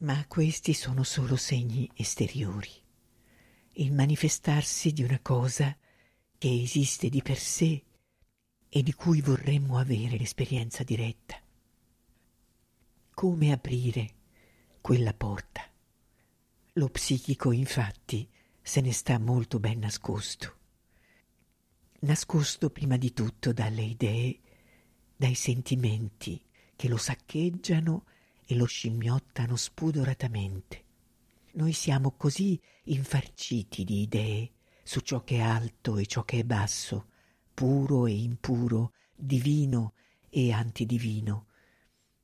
Ma questi sono solo segni esteriori, il manifestarsi di una cosa che esiste di per sé e di cui vorremmo avere l'esperienza diretta. Come aprire quella porta? Lo psichico, infatti, se ne sta molto ben nascosto. Nascosto prima di tutto dalle idee, dai sentimenti che lo saccheggiano e lo scimmiottano spudoratamente. Noi siamo così infarciti di idee su ciò che è alto e ciò che è basso, puro e impuro, divino e antidivino,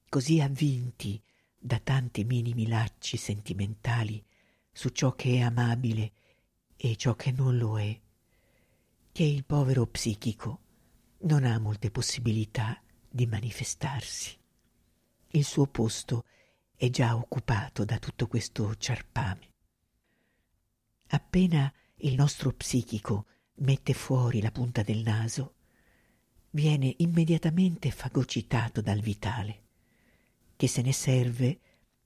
così avvinti da tanti minimi lacci sentimentali su ciò che è amabile e ciò che non lo è, che il povero psichico non ha molte possibilità di manifestarsi. Il suo posto è già occupato da tutto questo ciarpame. Appena il nostro psichico mette fuori la punta del naso, viene immediatamente fagocitato dal vitale, che se ne serve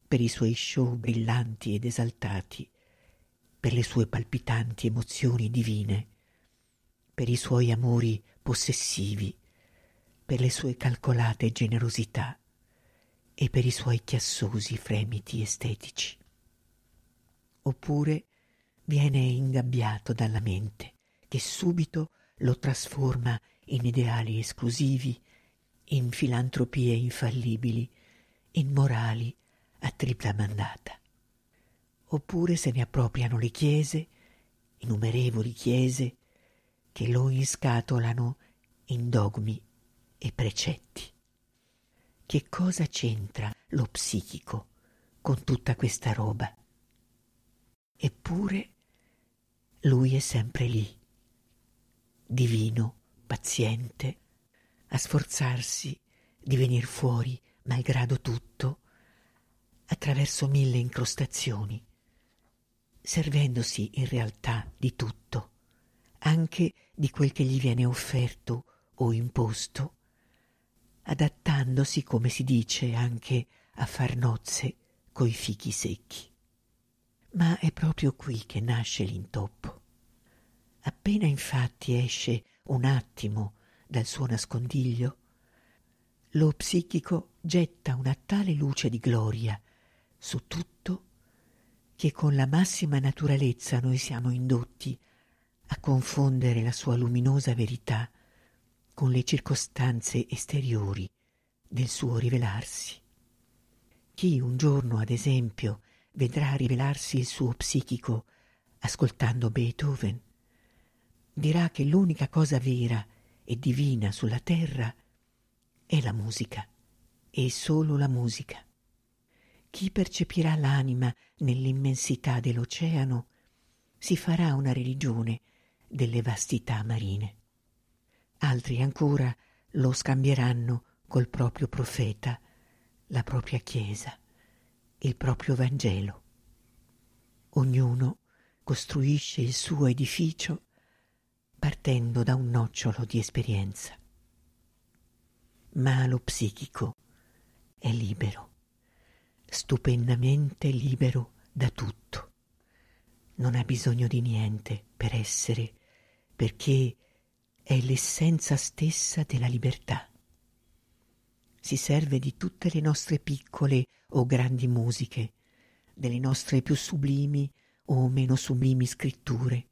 per i suoi show brillanti ed esaltati, per le sue palpitanti emozioni divine, per i suoi amori possessivi, per le sue calcolate generosità e per i suoi chiassosi fremiti estetici. Oppure viene ingabbiato dalla mente, che subito lo trasforma in ideali esclusivi, in filantropie infallibili, in morali a tripla mandata. Oppure se ne appropriano le chiese, innumerevoli chiese, che lo inscatolano in dogmi e precetti. Che cosa c'entra lo psichico con tutta questa roba? Eppure lui è sempre lì, divino, paziente, a sforzarsi di venir fuori, malgrado tutto, attraverso mille incrostazioni, servendosi in realtà di tutto, anche di quel che gli viene offerto o imposto, adattandosi, come si dice, anche a far nozze coi fichi secchi. Ma è proprio qui che nasce l'intoppo. Appena infatti esce un attimo dal suo nascondiglio, lo psichico getta una tale luce di gloria su tutto che con la massima naturalezza noi siamo indotti a confondere la sua luminosa verità con le circostanze esteriori del suo rivelarsi. Chi un giorno, ad esempio, vedrà rivelarsi il suo psichico ascoltando Beethoven, dirà che l'unica cosa vera e divina sulla terra è la musica, e solo la musica. Chi percepirà l'anima nell'immensità dell'oceano si farà una religione delle vastità marine. Altri ancora lo scambieranno col proprio profeta, la propria Chiesa, il proprio Vangelo. Ognuno costruisce il suo edificio partendo da un nocciolo di esperienza. Ma lo psichico è libero, stupendamente libero da tutto. Non ha bisogno di niente per essere, perché è l'essenza stessa della libertà. Si serve di tutte le nostre piccole o grandi musiche, delle nostre più sublimi o meno sublimi scritture,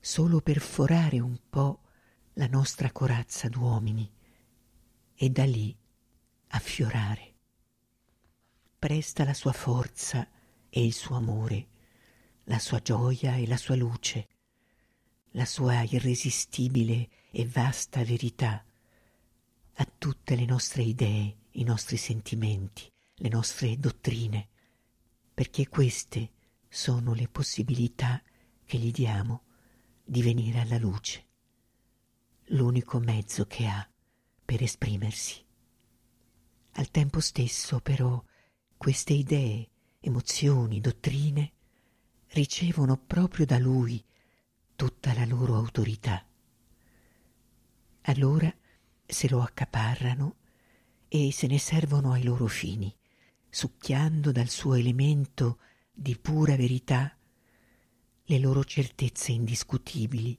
solo per forare un po' la nostra corazza d'uomini e da lì affiorare. Presta la sua forza e il suo amore, la sua gioia e la sua luce, la sua irresistibile e vasta verità a tutte le nostre idee, i nostri sentimenti, le nostre dottrine, perché queste sono le possibilità che gli diamo di venire alla luce, l'unico mezzo che ha per esprimersi. Al tempo stesso, però, queste idee, emozioni, dottrine ricevono proprio da lui tutta la loro autorità. Allora se lo accaparrano e se ne servono ai loro fini, succhiando dal suo elemento di pura verità le loro certezze indiscutibili,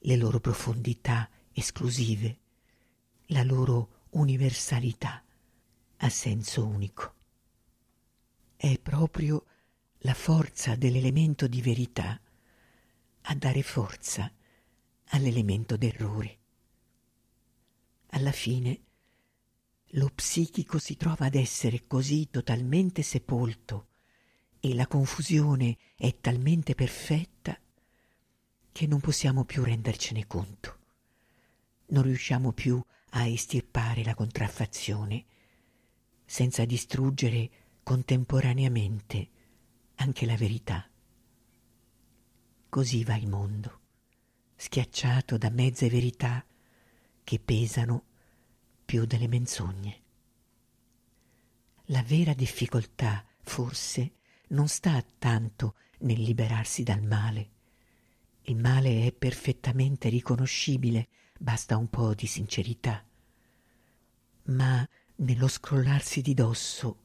le loro profondità esclusive, la loro universalità a senso unico. È proprio la forza dell'elemento di verità a dare forza all'elemento d'errore. Alla fine lo psichico si trova ad essere così totalmente sepolto e la confusione è talmente perfetta che non possiamo più rendercene conto. Non riusciamo più a estirpare la contraffazione senza distruggere contemporaneamente anche la verità. Così va il mondo, schiacciato da mezze verità che pesano più delle menzogne. La vera difficoltà, forse, non sta tanto nel liberarsi dal male. Il male è perfettamente riconoscibile, basta un po' di sincerità. Ma nello scrollarsi di dosso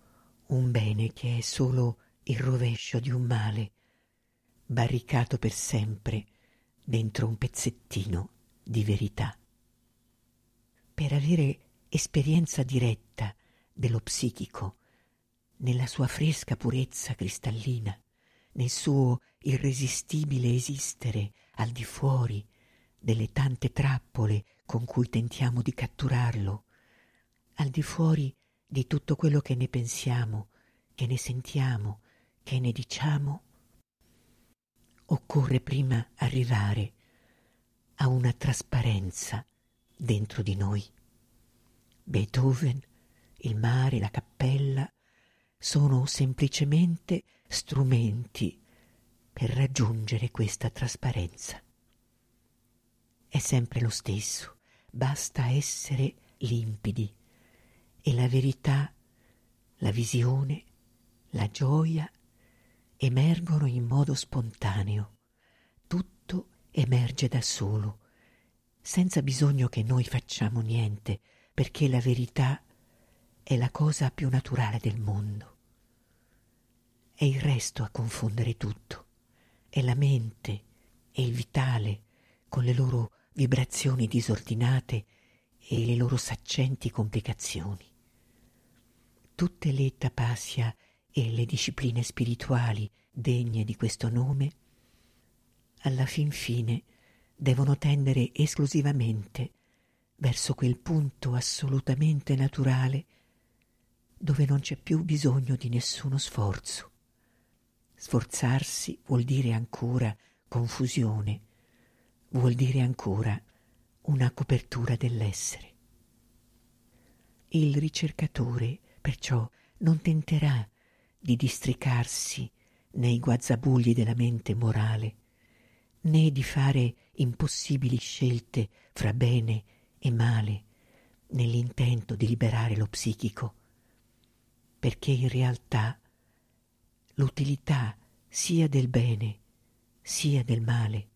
un bene che è solo il rovescio di un male, barricato per sempre dentro un pezzettino di verità. Per avere esperienza diretta dello psichico, nella sua fresca purezza cristallina, nel suo irresistibile esistere al di fuori delle tante trappole con cui tentiamo di catturarlo, al di fuori di tutto quello che ne pensiamo, che ne sentiamo, che ne diciamo, occorre prima arrivare a una trasparenza dentro di noi. Beethoven, il mare, la cappella sono semplicemente strumenti per raggiungere questa trasparenza. È sempre lo stesso, basta essere limpidi e la verità, la visione, la gioia emergono in modo spontaneo. Tutto emerge da solo, senza bisogno che noi facciamo niente, perché la verità è la cosa più naturale del mondo. È il resto a confondere tutto, è la mente e il vitale con le loro vibrazioni disordinate e le loro saccenti complicazioni tutte le tapasya e le discipline spirituali degne di questo nome, alla fin fine devono tendere esclusivamente verso quel punto assolutamente naturale dove non c'è più bisogno di nessuno sforzo. Sforzarsi vuol dire ancora confusione, vuol dire ancora una copertura dell'essere. Il ricercatore perciò non tenterà di districarsi nei guazzabugli della mente morale, né di fare impossibili scelte fra bene e male nell'intento di liberare lo psichico, perché in realtà l'utilità sia del bene sia del male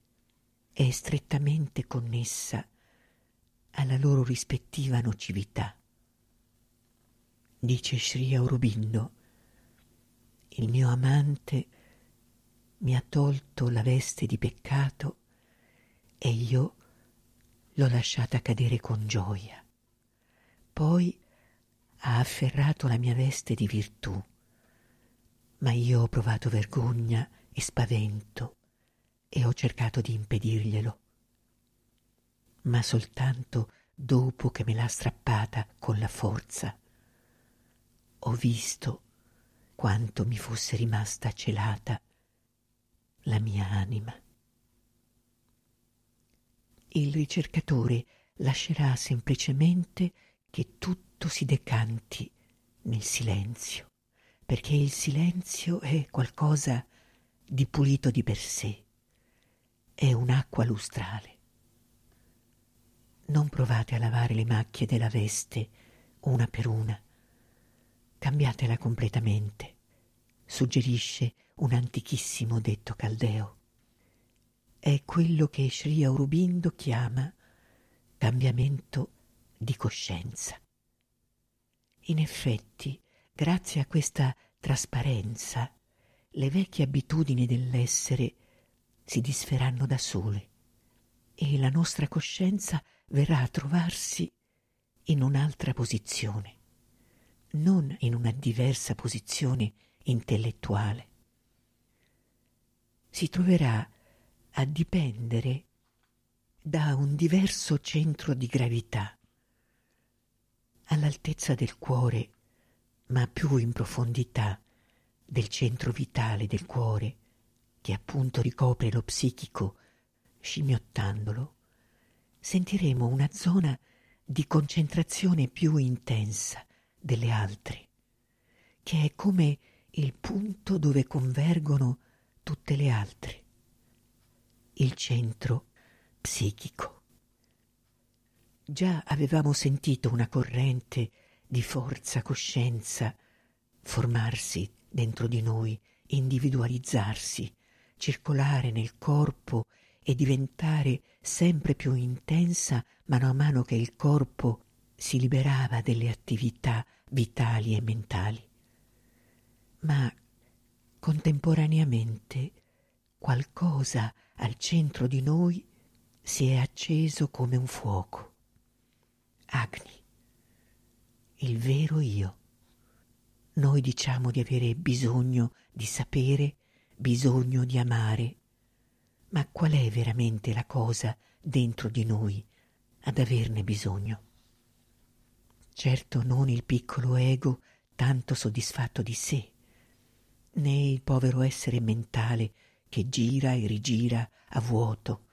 è strettamente connessa alla loro rispettiva nocività. Dice Sri Aurobindo, il mio amante mi ha tolto la veste di peccato e io l'ho lasciata cadere con gioia. Poi ha afferrato la mia veste di virtù, ma io ho provato vergogna e spavento e ho cercato di impedirglielo. Ma soltanto dopo che me l'ha strappata con la forza ho visto quanto mi fosse rimasta celata la mia anima. Il ricercatore lascerà semplicemente che tutto si decanti nel silenzio, perché il silenzio è qualcosa di pulito di per sé, è un'acqua lustrale. Non provate a lavare le macchie della veste una per una, cambiatela completamente, suggerisce un antichissimo detto caldeo. È quello che Sri Aurobindo chiama cambiamento di coscienza. In effetti, grazie a questa trasparenza, le vecchie abitudini dell'essere si disferanno da sole e la nostra coscienza verrà a trovarsi in un'altra posizione, non in una diversa posizione intellettuale. Si troverà a dipendere da un diverso centro di gravità, all'altezza del cuore, ma più in profondità del centro vitale del cuore, che appunto ricopre lo psichico, scimmiottandolo, sentiremo una zona di concentrazione più intensa delle altre, che è come il punto dove convergono tutte le altre, il centro psichico. Già avevamo sentito una corrente di forza coscienza formarsi dentro di noi, individualizzarsi, circolare nel corpo e diventare sempre più intensa mano a mano che il corpo si liberava delle attività vitali e mentali. Ma contemporaneamente qualcosa al centro di noi si è acceso come un fuoco. Agni, il vero io. Noi diciamo di avere bisogno di sapere, bisogno di amare, ma qual è veramente la cosa dentro di noi ad averne bisogno? Certo non il piccolo ego tanto soddisfatto di sé, né il povero essere mentale che gira e rigira a vuoto,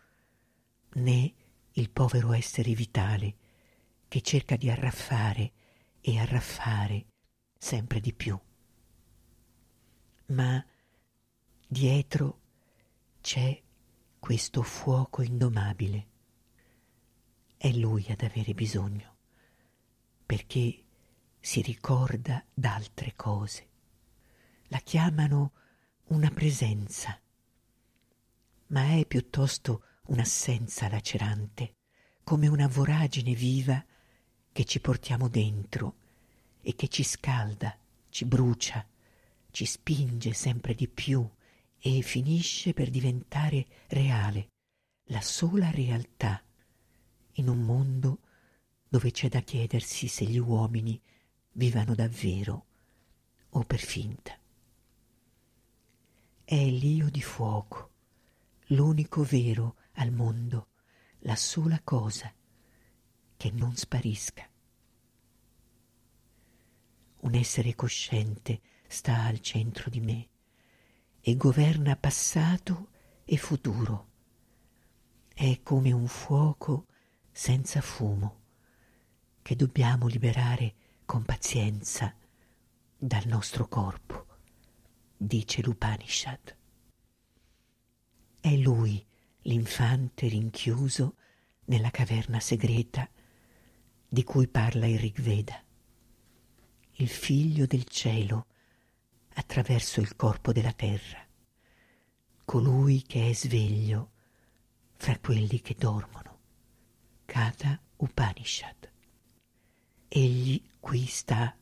né il povero essere vitale che cerca di arraffare e arraffare sempre di più. Ma dietro c'è questo fuoco indomabile. È lui ad avere bisogno, perché si ricorda d'altre cose. La chiamano una presenza, ma è piuttosto un'assenza lacerante, come una voragine viva che ci portiamo dentro e che ci scalda, ci brucia, ci spinge sempre di più e finisce per diventare reale, la sola realtà, in un mondo dove c'è da chiedersi se gli uomini vivano davvero o per finta. È l'io di fuoco, l'unico vero al mondo, la sola cosa che non sparisca. Un essere cosciente sta al centro di me e governa passato e futuro. È come un fuoco senza fumo che dobbiamo liberare con pazienza dal nostro corpo, dice l'Upanishad. È lui l'infante rinchiuso nella caverna segreta di cui parla il Rigveda, il figlio del cielo attraverso il corpo della terra, colui che è sveglio fra quelli che dormono. Kata Upanishad. Egli qui sta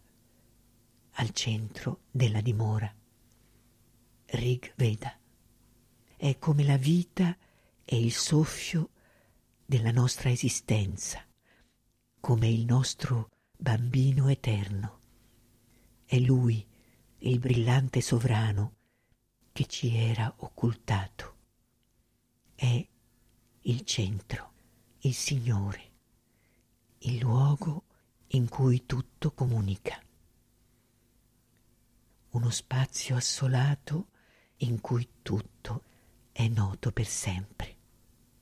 al centro della dimora. Rig Veda. È come la vita e il soffio della nostra esistenza, come il nostro bambino eterno. È lui il brillante sovrano che ci era occultato. È il centro, il Signore, il luogo in cui tutto comunica. Uno spazio assolato in cui tutto è noto per sempre.